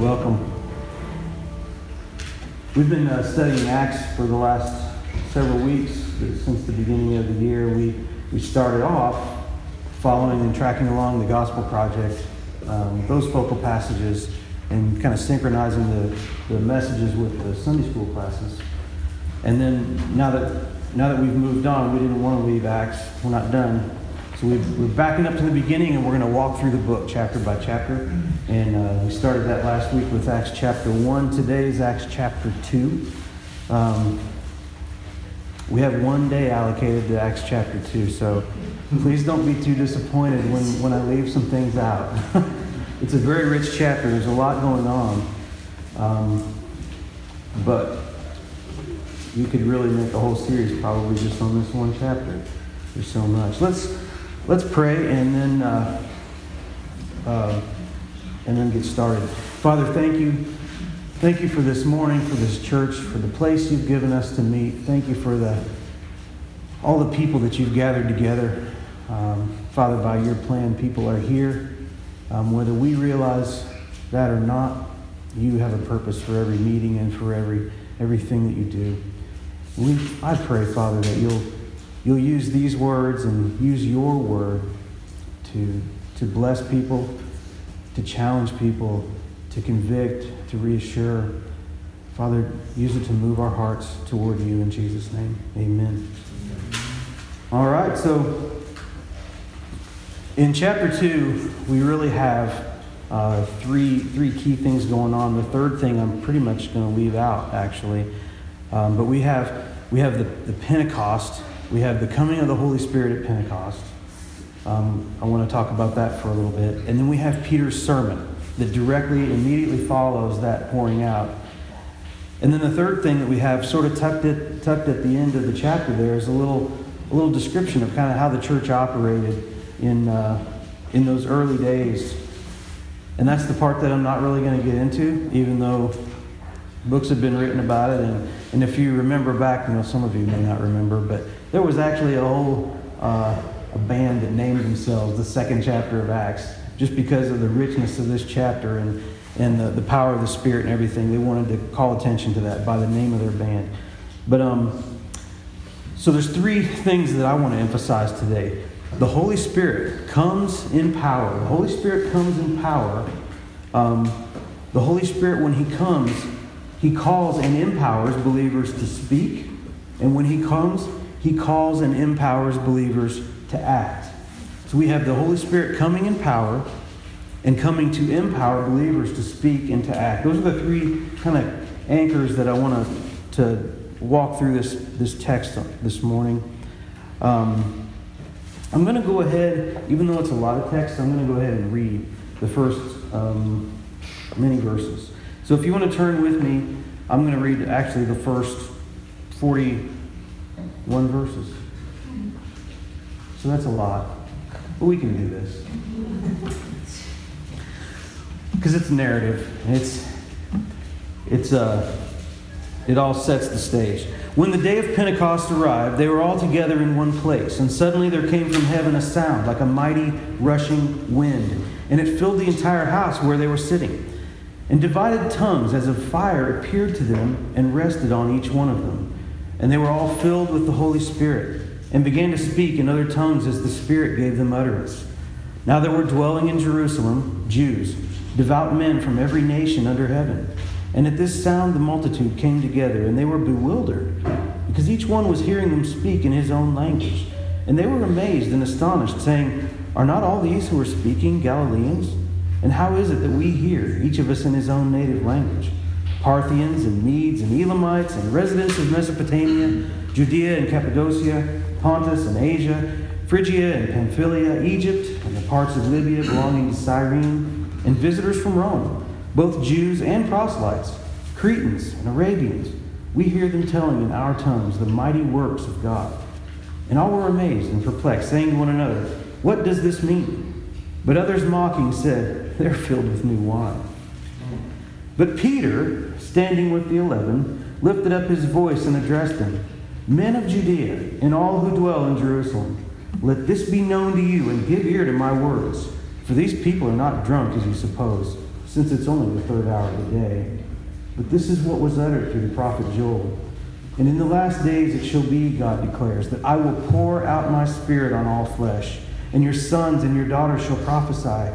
Welcome. We've been uh, studying Acts for the last several weeks since the beginning of the year. We, we started off following and tracking along the Gospel Project, um, those focal passages, and kind of synchronizing the, the messages with the Sunday school classes. And then now that, now that we've moved on, we didn't want to leave Acts. We're not done. So we are backing up to the beginning and we're going to walk through the book chapter by chapter. And uh, we started that last week with Acts chapter 1. Today is Acts chapter 2. Um, we have one day allocated to Acts chapter 2, so please don't be too disappointed when, when I leave some things out. it's a very rich chapter, there's a lot going on. Um, but you could really make a whole series probably just on this one chapter. There's so much. Let's Let's pray and then uh, uh, and then get started. Father, thank you. Thank you for this morning, for this church, for the place you've given us to meet. Thank you for the all the people that you've gathered together. Um, Father, by your plan, people are here. Um, whether we realize that or not, you have a purpose for every meeting and for every everything that you do. We, I pray, Father, that you'll you'll use these words and use your word to, to bless people, to challenge people, to convict, to reassure. Father, use it to move our hearts toward you in Jesus' name. Amen. All right, so in chapter 2, we really have uh, three, three key things going on. The third thing I'm pretty much going to leave out, actually. Um, but we have, we have the, the Pentecost we have the coming of the Holy Spirit at Pentecost. Um, I want to talk about that for a little bit. And then we have Peter's sermon that directly, immediately follows that pouring out. And then the third thing that we have sort of tucked, it, tucked at the end of the chapter there is a little, a little description of kind of how the church operated in, uh, in those early days. And that's the part that I'm not really going to get into, even though books have been written about it. And, and if you remember back, you know, some of you may not remember, but there was actually a whole uh, a band that named themselves the second chapter of Acts just because of the richness of this chapter and, and the, the power of the Spirit and everything. They wanted to call attention to that by the name of their band. But um, so there's three things that I want to emphasize today. The Holy Spirit comes in power. The Holy Spirit comes in power. Um, the Holy Spirit, when He comes, He calls and empowers believers to speak. And when He comes, he calls and empowers believers to act. So we have the Holy Spirit coming in power and coming to empower believers to speak and to act. Those are the three kind of anchors that I want to, to walk through this, this text this morning. Um, I'm going to go ahead, even though it's a lot of text, I'm going to go ahead and read the first um, many verses. So if you want to turn with me, I'm going to read actually the first 41 verses. So that's a lot. But we can do this. Because it's narrative. It's it's uh it all sets the stage. When the day of Pentecost arrived, they were all together in one place, and suddenly there came from heaven a sound like a mighty rushing wind, and it filled the entire house where they were sitting. And divided tongues as of fire appeared to them and rested on each one of them. And they were all filled with the Holy Spirit and began to speak in other tongues as the Spirit gave them utterance. Now there were dwelling in Jerusalem Jews, devout men from every nation under heaven. And at this sound the multitude came together, and they were bewildered, because each one was hearing them speak in his own language. And they were amazed and astonished, saying, Are not all these who are speaking Galileans? And how is it that we hear, each of us in his own native language? Parthians and Medes and Elamites and residents of Mesopotamia, Judea and Cappadocia, Pontus and Asia, Phrygia and Pamphylia, Egypt and the parts of Libya belonging to Cyrene, and visitors from Rome, both Jews and proselytes, Cretans and Arabians. We hear them telling in our tongues the mighty works of God. And all were amazed and perplexed, saying to one another, What does this mean? But others mocking said, They're filled with new wine. But Peter, standing with the eleven, lifted up his voice and addressed them Men of Judea, and all who dwell in Jerusalem, let this be known to you, and give ear to my words. For these people are not drunk, as you suppose, since it's only the third hour of the day. But this is what was uttered through the prophet Joel. And in the last days it shall be, God declares, that I will pour out my spirit on all flesh, and your sons and your daughters shall prophesy,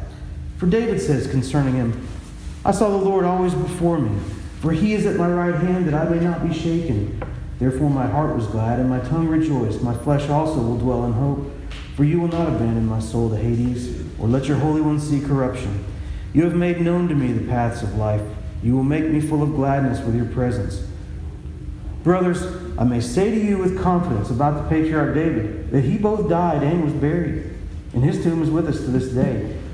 For David says concerning him, I saw the Lord always before me for he is at my right hand that I may not be shaken. Therefore my heart was glad and my tongue rejoiced. My flesh also will dwell in hope. For you will not abandon my soul to Hades, or let your Holy One see corruption. You have made known to me the paths of life. You will make me full of gladness with your presence. Brothers, I may say to you with confidence about the patriarch David that he both died and was buried, and his tomb is with us to this day.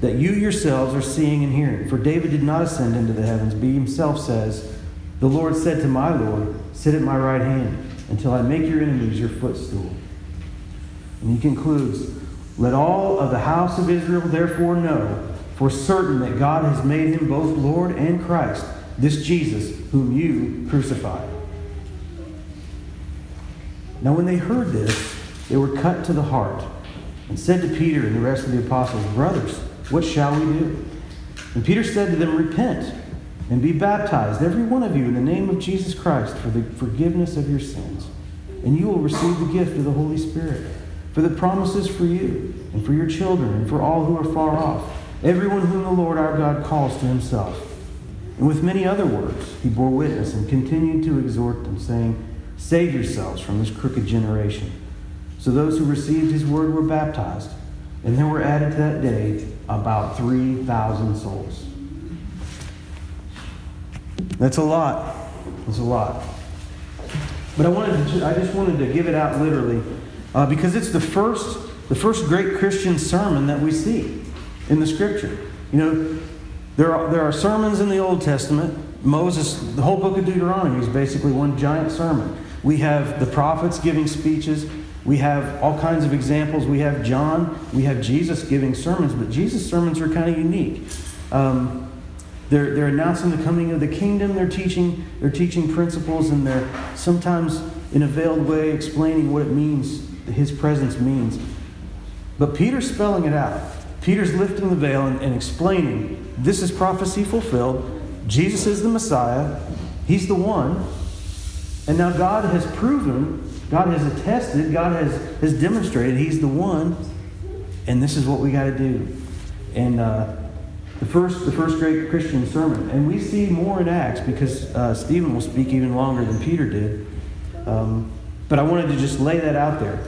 that you yourselves are seeing and hearing. For David did not ascend into the heavens, but he himself says, The Lord said to my Lord, Sit at my right hand until I make your enemies your footstool. And he concludes, Let all of the house of Israel therefore know for certain that God has made him both Lord and Christ, this Jesus whom you crucified. Now, when they heard this, they were cut to the heart and said to Peter and the rest of the apostles, Brothers, what shall we do? And Peter said to them, Repent and be baptized, every one of you, in the name of Jesus Christ for the forgiveness of your sins. And you will receive the gift of the Holy Spirit. For the promises for you, and for your children, and for all who are far off, everyone whom the Lord our God calls to himself. And with many other words, he bore witness and continued to exhort them, saying, Save yourselves from this crooked generation. So those who received his word were baptized, and there were added to that day about 3,000 souls. That's a lot. That's a lot. But I wanted to, I just wanted to give it out literally uh, because it's the first, the first great Christian sermon that we see in the Scripture. You know, there are, there are sermons in the Old Testament. Moses, the whole book of Deuteronomy is basically one giant sermon. We have the prophets giving speeches. We have all kinds of examples. We have John, we have Jesus giving sermons, but Jesus' sermons are kind of unique. Um, they're, they're announcing the coming of the kingdom. They're teaching, they're teaching principles, and they're sometimes in a veiled way explaining what it means, his presence means. But Peter's spelling it out. Peter's lifting the veil and, and explaining this is prophecy fulfilled. Jesus is the Messiah. He's the one. And now God has proven God has attested, God has, has demonstrated He's the one, and this is what we got to do. And uh, the first, the first great Christian sermon, and we see more in Acts because uh, Stephen will speak even longer than Peter did. Um, but I wanted to just lay that out there.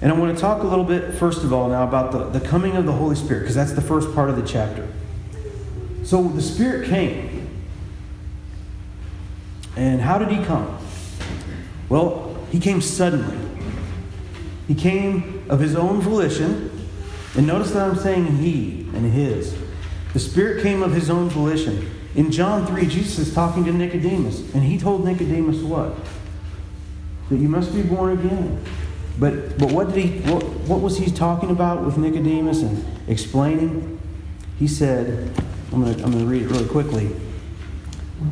And I want to talk a little bit, first of all, now about the, the coming of the Holy Spirit, because that's the first part of the chapter. So the Spirit came. And how did he come? Well, he came suddenly. He came of his own volition. And notice that I'm saying he and his. The Spirit came of his own volition. In John 3, Jesus is talking to Nicodemus, and he told Nicodemus what? That you must be born again. But, but what, did he, what, what was he talking about with Nicodemus and explaining? He said, I'm going to I'm going to read it really quickly.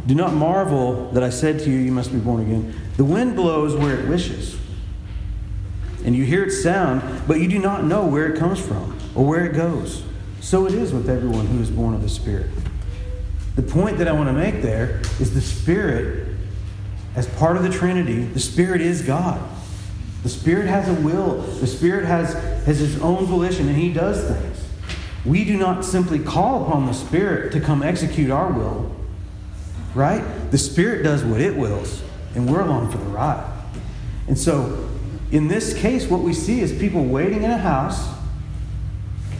Do not marvel that I said to you, You must be born again. The wind blows where it wishes, and you hear its sound, but you do not know where it comes from or where it goes. So it is with everyone who is born of the Spirit. The point that I want to make there is the Spirit, as part of the Trinity, the Spirit is God. The Spirit has a will, the Spirit has, has His own volition, and He does things. We do not simply call upon the Spirit to come execute our will, right? The Spirit does what it wills, and we're along for the ride. And so, in this case, what we see is people waiting in a house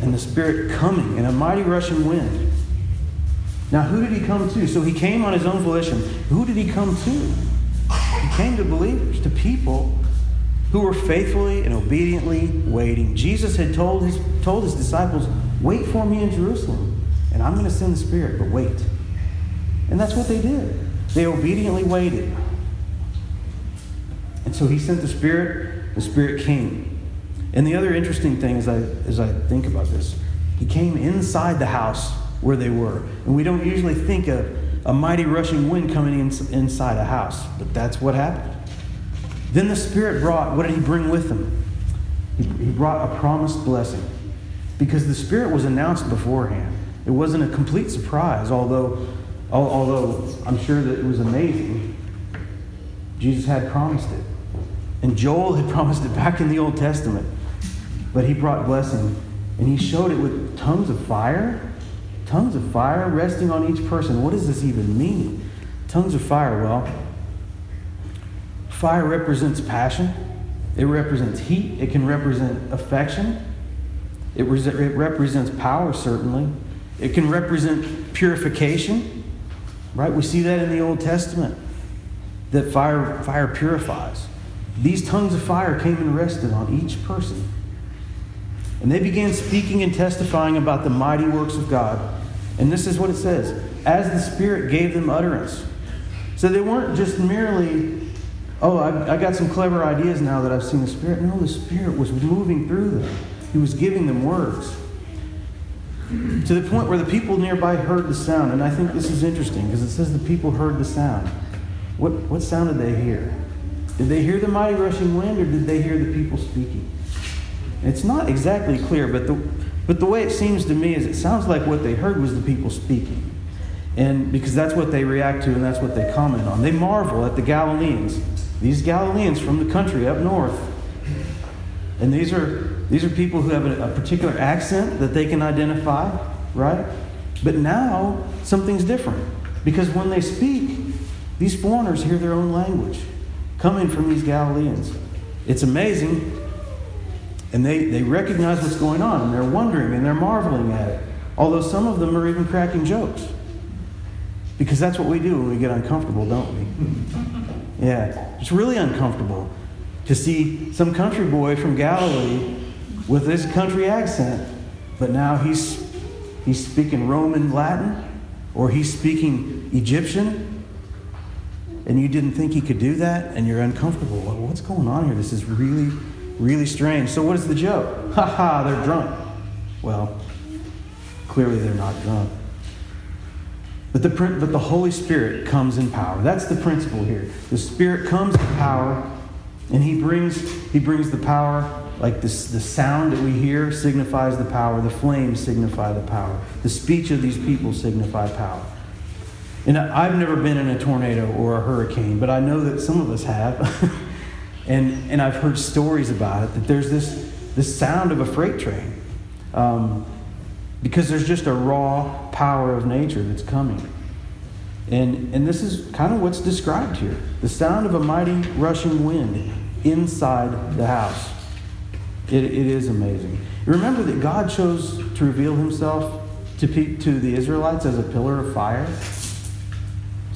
and the Spirit coming in a mighty rushing wind. Now, who did he come to? So he came on his own volition. Who did he come to? He came to believers, to people who were faithfully and obediently waiting. Jesus had told his, told his disciples, Wait for me in Jerusalem, and I'm going to send the Spirit, but wait. And that's what they did. They obediently waited. And so he sent the Spirit, the Spirit came. And the other interesting thing as I, as I think about this, he came inside the house where they were. And we don't usually think of a mighty rushing wind coming in, inside a house, but that's what happened. Then the Spirit brought, what did he bring with him? He, he brought a promised blessing because the Spirit was announced beforehand. It wasn't a complete surprise, although, although I'm sure that it was amazing. Jesus had promised it. And Joel had promised it back in the Old Testament. But he brought blessing. And he showed it with tongues of fire. Tongues of fire resting on each person. What does this even mean? Tongues of fire, well, fire represents passion, it represents heat, it can represent affection, it, it represents power, certainly. It can represent purification, right? We see that in the Old Testament, that fire, fire purifies. These tongues of fire came and rested on each person. And they began speaking and testifying about the mighty works of God. And this is what it says as the Spirit gave them utterance. So they weren't just merely, oh, I, I got some clever ideas now that I've seen the Spirit. No, the Spirit was moving through them. He was giving them words. To the point where the people nearby heard the sound. And I think this is interesting because it says the people heard the sound. What, what sound did they hear? Did they hear the mighty rushing wind or did they hear the people speaking? It's not exactly clear, but the, but the way it seems to me is it sounds like what they heard was the people speaking. And because that's what they react to and that's what they comment on. They marvel at the Galileans. These Galileans from the country up north. And these are these are people who have a, a particular accent that they can identify, right? But now something's different. Because when they speak, these foreigners hear their own language coming from these Galileans. It's amazing. And they, they recognize what's going on and they're wondering and they're marveling at it. Although some of them are even cracking jokes. Because that's what we do when we get uncomfortable, don't we? Yeah, it's really uncomfortable to see some country boy from Galilee with his country accent, but now he's, he's speaking Roman Latin or he's speaking Egyptian, and you didn't think he could do that, and you're uncomfortable. What's going on here? This is really, really strange. So, what is the joke? Ha ha, they're drunk. Well, clearly they're not drunk. But the, but the Holy Spirit comes in power. That's the principle here. The Spirit comes in power, and He brings, he brings the power like this, the sound that we hear signifies the power, the flames signify the power, the speech of these people signify power. And I've never been in a tornado or a hurricane, but I know that some of us have. and, and I've heard stories about it that there's this, this sound of a freight train. Um, because there's just a raw power of nature that's coming. And, and this is kind of what's described here the sound of a mighty rushing wind inside the house. It, it is amazing. Remember that God chose to reveal himself to, pe- to the Israelites as a pillar of fire.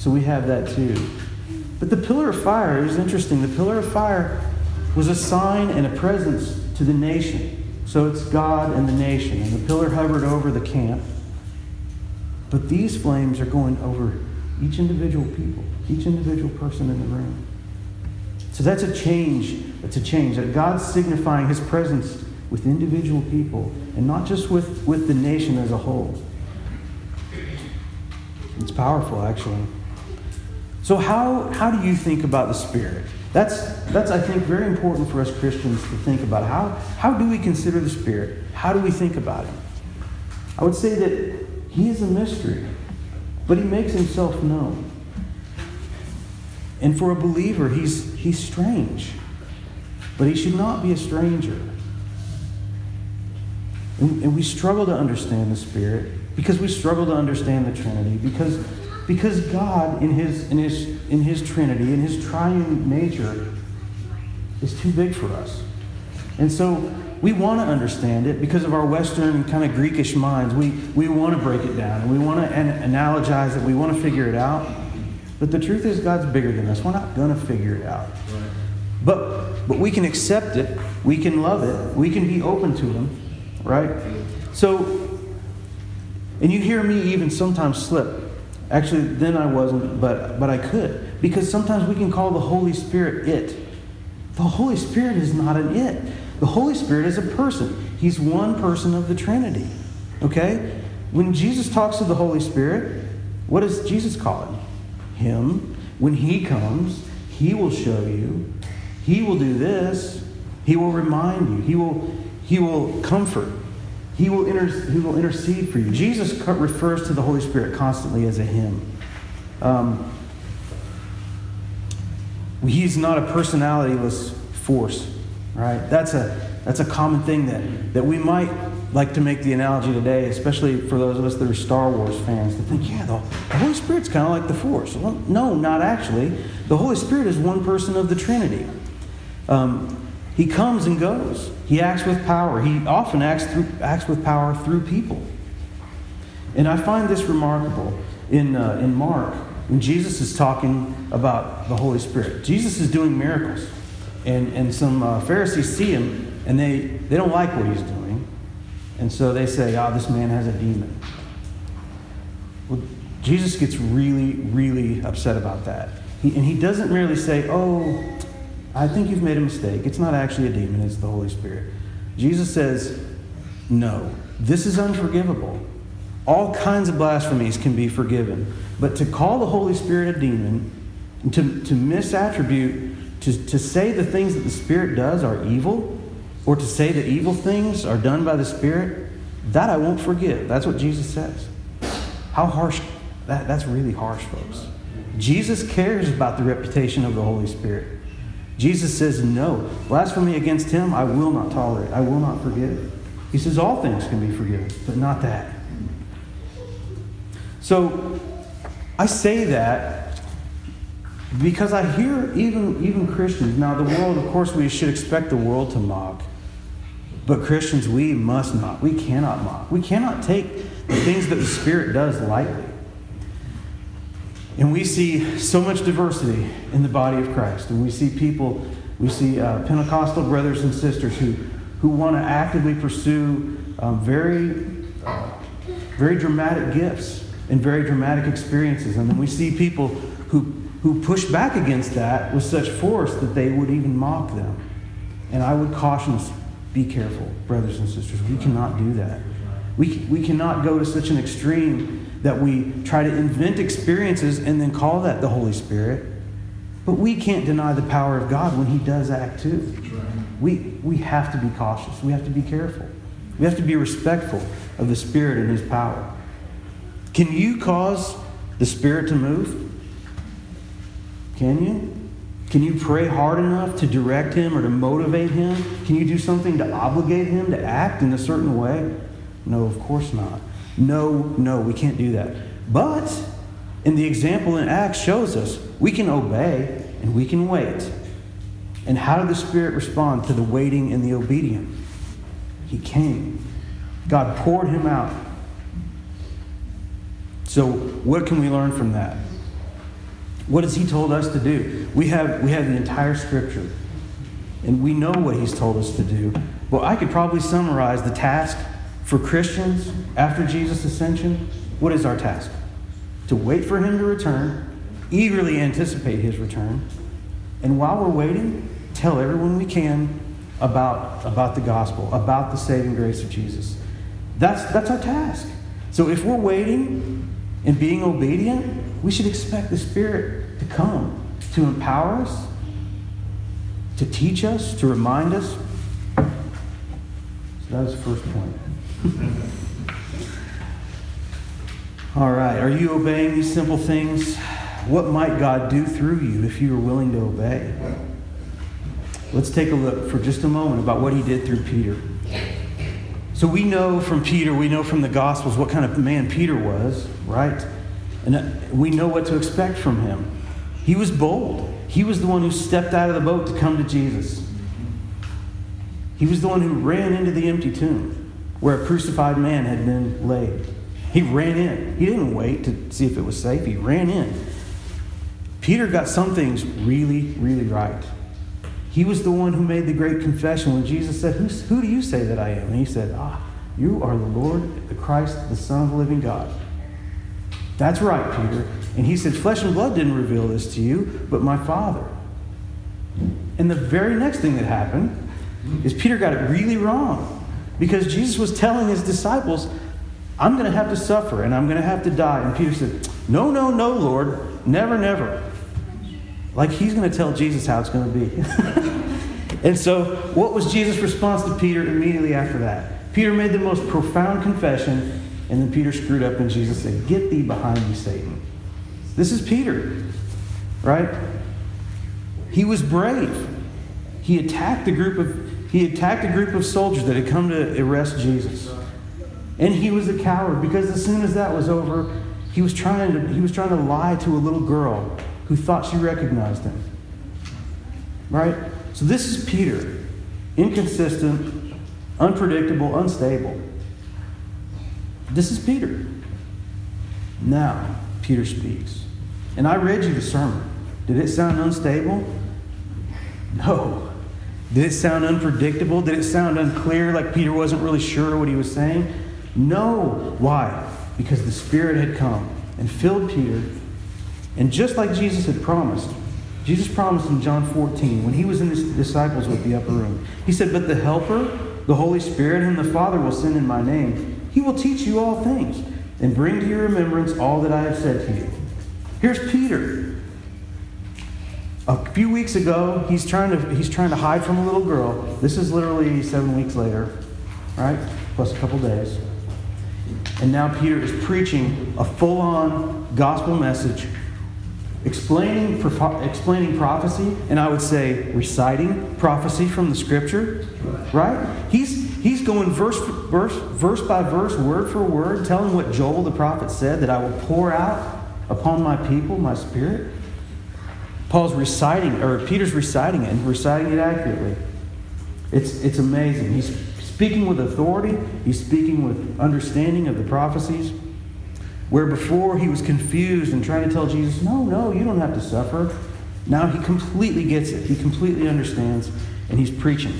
So we have that too. But the pillar of fire is interesting. The pillar of fire was a sign and a presence to the nation. So it's God and the nation. And the pillar hovered over the camp. But these flames are going over each individual people, each individual person in the room. So that's a change That's a change, that God's signifying his presence with individual people and not just with, with the nation as a whole. It's powerful, actually. So, how, how do you think about the Spirit? That's, that's, I think, very important for us Christians to think about. How, how do we consider the Spirit? How do we think about Him? I would say that He is a mystery, but He makes Himself known. And for a believer, He's, he's strange, but He should not be a stranger. And, and we struggle to understand the Spirit because we struggle to understand the Trinity, because, because God, in his, in, his, in His Trinity, in His triune nature, is too big for us. And so we want to understand it because of our Western kind of Greekish minds. We, we want to break it down and we want to an- analogize it. We want to figure it out. But the truth is, God's bigger than us. We're not going to figure it out. But, but we can accept it. We can love it. We can be open to Him. Right? So and you hear me even sometimes slip. Actually, then I wasn't, but, but I could. Because sometimes we can call the Holy Spirit it. The Holy Spirit is not an it. The Holy Spirit is a person. He's one person of the Trinity. Okay? When Jesus talks to the Holy Spirit, what does Jesus call him? Him. When he comes, he will show you. He will do this. He will remind you. He will, he will comfort. He will, inter- he will intercede for you. Jesus refers to the Holy Spirit constantly as a him. Um, he's not a personalityless force, right? That's a, that's a common thing that, that we might like to make the analogy today, especially for those of us that are Star Wars fans, to think, yeah, the, the Holy Spirit's kind of like the Force. Well, no, not actually. The Holy Spirit is one person of the Trinity. Um, he comes and goes. He acts with power. He often acts, through, acts with power through people. And I find this remarkable in, uh, in Mark when Jesus is talking about the Holy Spirit. Jesus is doing miracles. And, and some uh, Pharisees see him and they, they don't like what he's doing. And so they say, oh, this man has a demon. Well, Jesus gets really, really upset about that. He, and he doesn't merely say, oh, I think you've made a mistake. It's not actually a demon, it's the Holy Spirit. Jesus says, No, this is unforgivable. All kinds of blasphemies can be forgiven. But to call the Holy Spirit a demon, to, to misattribute, to, to say the things that the Spirit does are evil, or to say that evil things are done by the Spirit, that I won't forgive. That's what Jesus says. How harsh. That, that's really harsh, folks. Jesus cares about the reputation of the Holy Spirit. Jesus says, No. Blasphemy against him, I will not tolerate. I will not forgive. He says, All things can be forgiven, but not that. So I say that because I hear even, even Christians. Now, the world, of course, we should expect the world to mock. But Christians, we must not. We cannot mock. We cannot take the things that the Spirit does lightly. And we see so much diversity in the body of Christ. And we see people, we see uh, Pentecostal brothers and sisters who, who want to actively pursue um, very, uh, very dramatic gifts and very dramatic experiences. And then we see people who, who push back against that with such force that they would even mock them. And I would caution us be careful, brothers and sisters. We cannot do that. We, we cannot go to such an extreme that we try to invent experiences and then call that the Holy Spirit. But we can't deny the power of God when He does act too. We, we have to be cautious. We have to be careful. We have to be respectful of the Spirit and His power. Can you cause the Spirit to move? Can you? Can you pray hard enough to direct Him or to motivate Him? Can you do something to obligate Him to act in a certain way? No, of course not. No, no, we can't do that. But, in the example in Acts shows us we can obey and we can wait. And how did the Spirit respond to the waiting and the obedient? He came. God poured him out. So, what can we learn from that? What has he told us to do? We have, we have the entire scripture, and we know what he's told us to do. Well, I could probably summarize the task for Christians, after Jesus' ascension, what is our task? To wait for him to return, eagerly anticipate his return, and while we're waiting, tell everyone we can about, about the gospel, about the saving grace of Jesus. That's, that's our task. So if we're waiting and being obedient, we should expect the Spirit to come to empower us, to teach us, to remind us. So that was the first point. All right, are you obeying these simple things? What might God do through you if you are willing to obey? Let's take a look for just a moment about what he did through Peter. So we know from Peter, we know from the Gospels what kind of man Peter was, right? And uh, we know what to expect from him. He was bold. He was the one who stepped out of the boat to come to Jesus. He was the one who ran into the empty tomb where a crucified man had been laid. He ran in. He didn't wait to see if it was safe. He ran in. Peter got some things really, really right. He was the one who made the great confession when Jesus said, Who, who do you say that I am? And he said, Ah, you are the Lord, the Christ, the Son of the living God. That's right, Peter. And he said, Flesh and blood didn't reveal this to you, but my Father. And the very next thing that happened is Peter got it really wrong because Jesus was telling his disciples, I'm going to have to suffer and I'm going to have to die. And Peter said, No, no, no, Lord. Never, never. Like he's going to tell Jesus how it's going to be. and so, what was Jesus' response to Peter immediately after that? Peter made the most profound confession, and then Peter screwed up, and Jesus said, Get thee behind me, Satan. This is Peter, right? He was brave. He attacked the group of he attacked a group of soldiers that had come to arrest Jesus. And he was a coward because as soon as that was over, he was trying to he was trying to lie to a little girl who thought she recognized him. Right? So this is Peter. Inconsistent, unpredictable, unstable. This is Peter. Now, Peter speaks. And I read you the sermon. Did it sound unstable? No. Did it sound unpredictable? Did it sound unclear, like Peter wasn't really sure what he was saying? No. Why? Because the Spirit had come and filled Peter and just like Jesus had promised, Jesus promised in John 14, when he was in his disciples with the upper room, he said, But the Helper, the Holy Spirit, whom the Father will send in my name, he will teach you all things and bring to your remembrance all that I have said to you. Here's Peter. A few weeks ago, he's trying to, he's trying to hide from a little girl. This is literally seven weeks later, right? Plus a couple days. And now Peter is preaching a full on gospel message explaining, explaining prophecy, and I would say reciting prophecy from the scripture, right? He's, he's going verse, verse, verse by verse, word for word, telling what Joel the prophet said that I will pour out upon my people my spirit. Paul's reciting, or Peter's reciting it, and reciting it accurately. It's, it's amazing. He's speaking with authority, he's speaking with understanding of the prophecies. Where before he was confused and trying to tell Jesus, no, no, you don't have to suffer. Now he completely gets it. He completely understands, and he's preaching.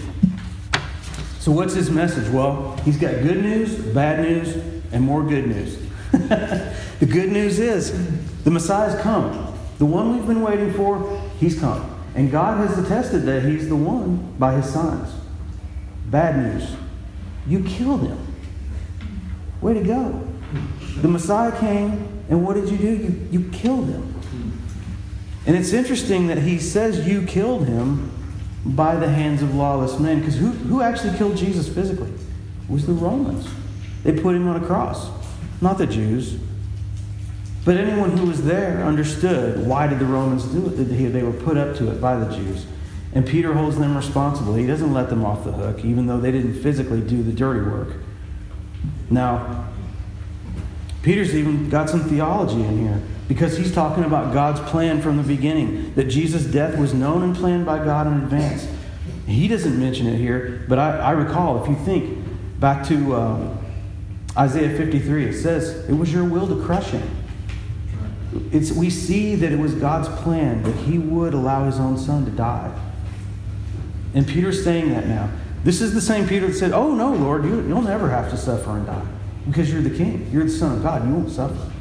So, what's his message? Well, he's got good news, bad news, and more good news. the good news is the Messiah's come. The one we've been waiting for, he's come. And God has attested that he's the one by his signs. Bad news. You killed him. Way to go. The Messiah came, and what did you do? You, you killed him. And it's interesting that he says you killed him by the hands of lawless men, because who, who actually killed Jesus physically? It was the Romans. They put him on a cross, not the Jews. But anyone who was there understood why did the Romans do it? They were put up to it by the Jews. And Peter holds them responsible. He doesn't let them off the hook, even though they didn't physically do the dirty work. Now, Peter's even got some theology in here because he's talking about God's plan from the beginning, that Jesus' death was known and planned by God in advance. He doesn't mention it here, but I, I recall, if you think back to um, Isaiah 53, it says, It was your will to crush him. It's, we see that it was God's plan that he would allow his own son to die. And Peter's saying that now. This is the same Peter that said, Oh, no, Lord, you, you'll never have to suffer and die because you're the king. You're the son of God. You won't suffer.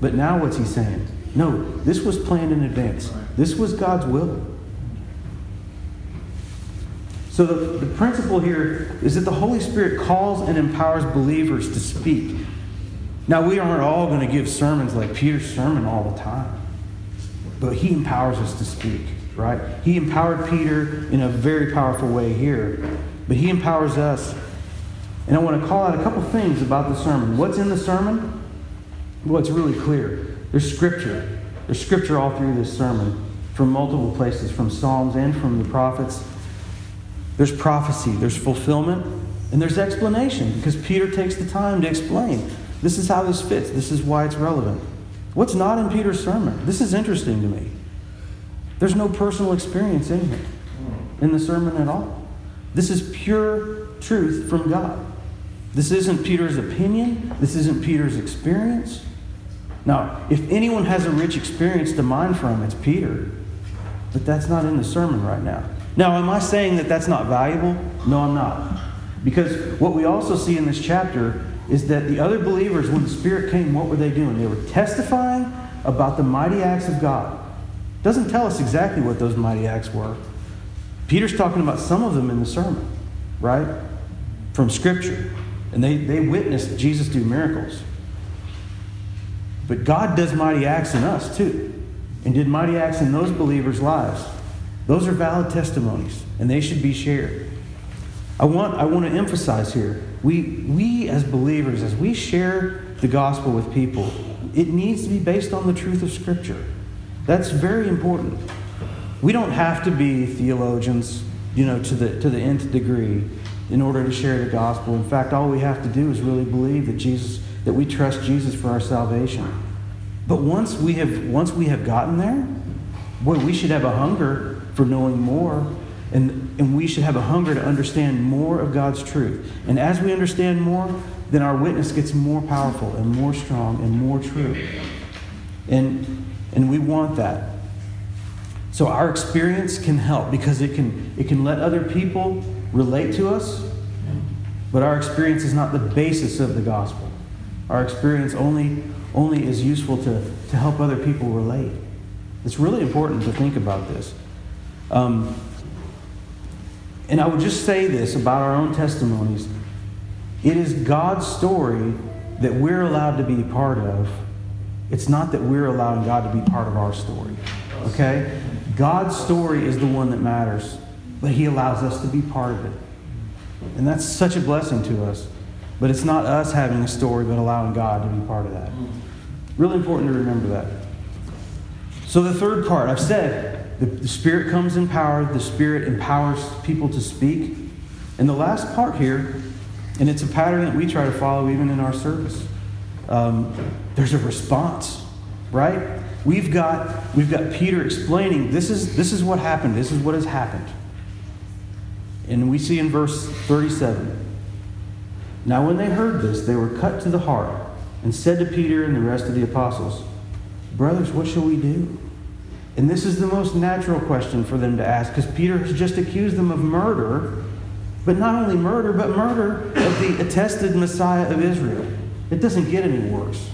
But now what's he saying? No, this was planned in advance. This was God's will. So the, the principle here is that the Holy Spirit calls and empowers believers to speak. Now, we aren't all going to give sermons like Peter's sermon all the time, but he empowers us to speak, right? He empowered Peter in a very powerful way here, but he empowers us. And I want to call out a couple things about the sermon. What's in the sermon? Well, it's really clear. There's scripture. There's scripture all through this sermon from multiple places, from Psalms and from the prophets. There's prophecy, there's fulfillment, and there's explanation because Peter takes the time to explain this is how this fits. This is why it's relevant. What's not in Peter's sermon? This is interesting to me. There's no personal experience in here, in the sermon at all. This is pure truth from God. This isn't Peter's opinion. This isn't Peter's experience. Now, if anyone has a rich experience to mine from, it's Peter. But that's not in the sermon right now. Now, am I saying that that's not valuable? No, I'm not. Because what we also see in this chapter is that the other believers, when the Spirit came, what were they doing? They were testifying about the mighty acts of God. Doesn't tell us exactly what those mighty acts were. Peter's talking about some of them in the sermon, right? From Scripture. And they, they witnessed Jesus do miracles. But God does mighty acts in us too, and did mighty acts in those believers' lives. Those are valid testimonies, and they should be shared. I want, I want to emphasize here we, we as believers, as we share the gospel with people, it needs to be based on the truth of Scripture. That's very important. We don't have to be theologians, you know, to the, to the nth degree in order to share the gospel. In fact, all we have to do is really believe that Jesus, that we trust Jesus for our salvation. But once we have, once we have gotten there, boy, we should have a hunger for knowing more and, and we should have a hunger to understand more of God's truth. And as we understand more, then our witness gets more powerful and more strong and more true. And, and we want that. So our experience can help because it can, it can let other people relate to us, but our experience is not the basis of the gospel. Our experience only, only is useful to, to help other people relate. It's really important to think about this. Um, and I would just say this about our own testimonies it is God's story that we're allowed to be part of. It's not that we're allowing God to be part of our story. Okay? God's story is the one that matters, but He allows us to be part of it. And that's such a blessing to us. But it's not us having a story, but allowing God to be part of that. Really important to remember that. So, the third part, I've said the, the Spirit comes in power, the Spirit empowers people to speak. And the last part here, and it's a pattern that we try to follow even in our service, um, there's a response, right? We've got, we've got Peter explaining this is, this is what happened, this is what has happened. And we see in verse 37 Now, when they heard this, they were cut to the heart and said to Peter and the rest of the apostles, Brothers, what shall we do? And this is the most natural question for them to ask because Peter has just accused them of murder, but not only murder, but murder of the attested Messiah of Israel. It doesn't get any worse,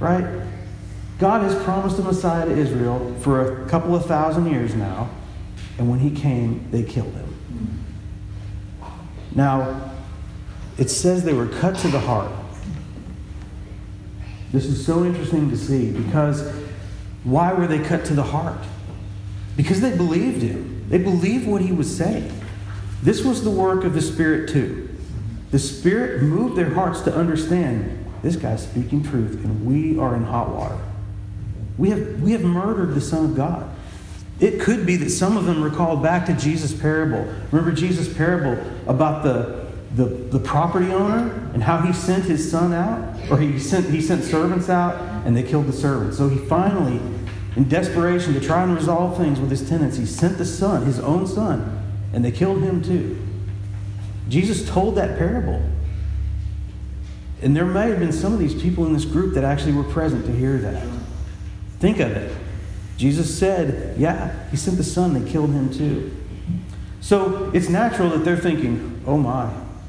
right? God has promised a Messiah to Israel for a couple of thousand years now, and when he came, they killed him. Now, it says they were cut to the heart. This is so interesting to see because why were they cut to the heart? Because they believed him. They believed what he was saying. This was the work of the Spirit, too. The Spirit moved their hearts to understand this guy's speaking truth, and we are in hot water. We have, we have murdered the Son of God. It could be that some of them recalled back to Jesus' parable. Remember Jesus' parable about the, the, the property owner and how he sent his son out? Or he sent, he sent servants out and they killed the servants. So he finally in desperation to try and resolve things with his tenants, he sent the son, his own son, and they killed him too. Jesus told that parable. And there may have been some of these people in this group that actually were present to hear that. Think of it. Jesus said, Yeah, he sent the son, they killed him too. So it's natural that they're thinking, Oh my,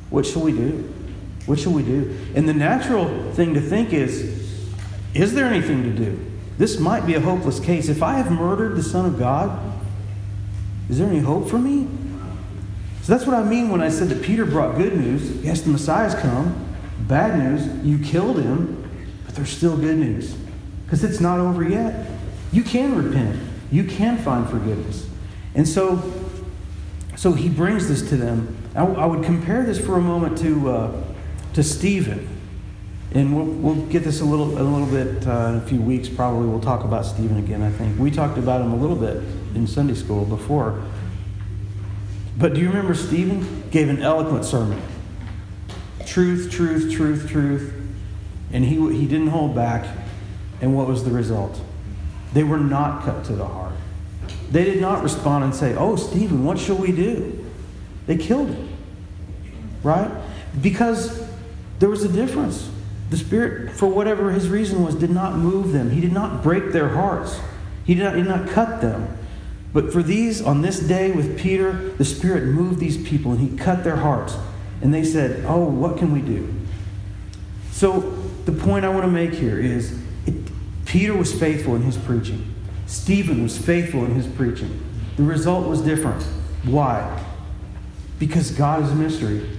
what shall we do? What shall we do? And the natural thing to think is, Is there anything to do? This might be a hopeless case. If I have murdered the Son of God, is there any hope for me? So that's what I mean when I said that Peter brought good news. Yes, the Messiah's come. Bad news, you killed him, but there's still good news. Because it's not over yet. You can repent. You can find forgiveness. And so, so he brings this to them. I, I would compare this for a moment to, uh, to Stephen. And we'll, we'll get this a little, a little bit uh, in a few weeks, probably. We'll talk about Stephen again, I think. We talked about him a little bit in Sunday school before. But do you remember Stephen gave an eloquent sermon? Truth, truth, truth, truth. And he, he didn't hold back. And what was the result? They were not cut to the heart. They did not respond and say, Oh, Stephen, what shall we do? They killed him. Right? Because there was a difference. The Spirit, for whatever his reason was, did not move them. He did not break their hearts. He did not, he did not cut them. But for these, on this day with Peter, the Spirit moved these people and he cut their hearts. And they said, Oh, what can we do? So the point I want to make here is it, Peter was faithful in his preaching, Stephen was faithful in his preaching. The result was different. Why? Because God is a mystery.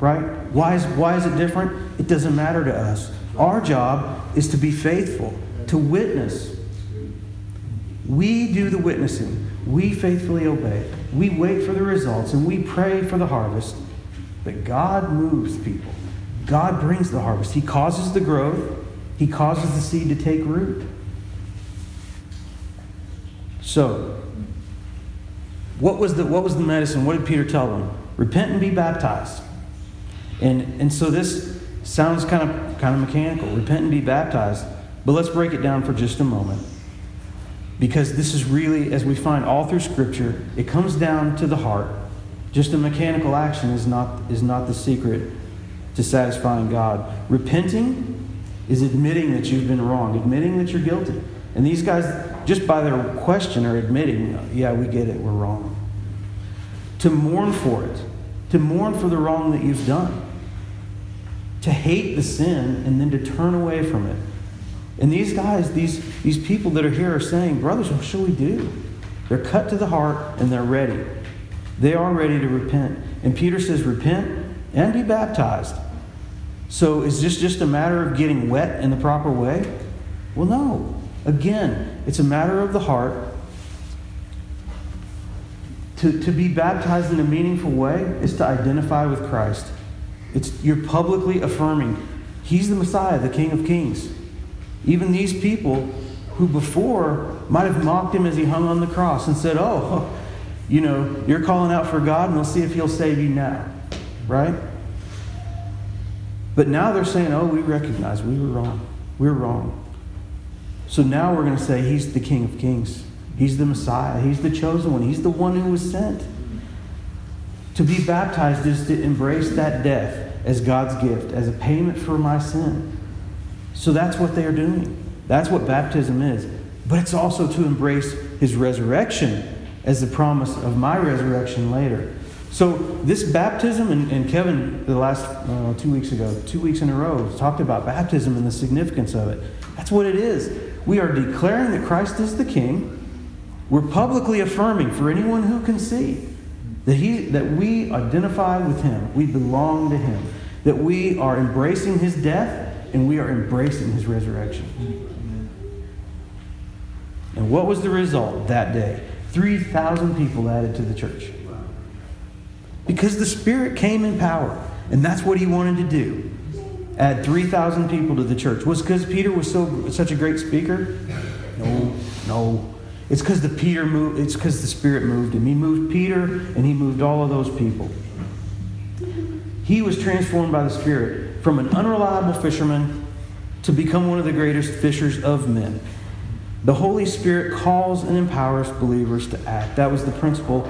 Right? Why is, why is it different? It doesn't matter to us. Our job is to be faithful, to witness. We do the witnessing. We faithfully obey. We wait for the results and we pray for the harvest. But God moves people. God brings the harvest. He causes the growth, He causes the seed to take root. So, what was the, what was the medicine? What did Peter tell them? Repent and be baptized. And, and so this sounds kind of, kind of mechanical. Repent and be baptized. But let's break it down for just a moment. Because this is really, as we find all through Scripture, it comes down to the heart. Just a mechanical action is not, is not the secret to satisfying God. Repenting is admitting that you've been wrong, admitting that you're guilty. And these guys, just by their question, are admitting, yeah, we get it, we're wrong. To mourn for it, to mourn for the wrong that you've done, to hate the sin and then to turn away from it. And these guys, these, these people that are here are saying, Brothers, what shall we do? They're cut to the heart and they're ready. They are ready to repent. And Peter says, Repent and be baptized. So is this just a matter of getting wet in the proper way? Well, no. Again, it's a matter of the heart. To, to be baptized in a meaningful way is to identify with Christ. It's, you're publicly affirming He's the Messiah, the King of Kings. Even these people who before might have mocked him as he hung on the cross and said, Oh, you know, you're calling out for God and we'll see if he'll save you now. Right? But now they're saying, Oh, we recognize we were wrong. We we're wrong. So now we're going to say he's the King of Kings. He's the Messiah. He's the chosen one. He's the one who was sent. To be baptized is to embrace that death as God's gift, as a payment for my sin. So that's what they are doing. That's what baptism is. But it's also to embrace his resurrection as the promise of my resurrection later. So this baptism, and, and Kevin, the last uh, two weeks ago, two weeks in a row, talked about baptism and the significance of it. That's what it is. We are declaring that Christ is the King. We're publicly affirming for anyone who can see that, he, that we identify with Him. We belong to Him. That we are embracing His death and we are embracing his resurrection. And what was the result that day? 3,000 people added to the church. Because the Spirit came in power, and that's what he wanted to do. Add 3,000 people to the church. Was because Peter was so such a great speaker? No, no. It's because the Peter moved, it's because the Spirit moved him. He moved Peter and he moved all of those people. He was transformed by the Spirit from an unreliable fisherman to become one of the greatest fishers of men. The Holy Spirit calls and empowers believers to act. That was the principle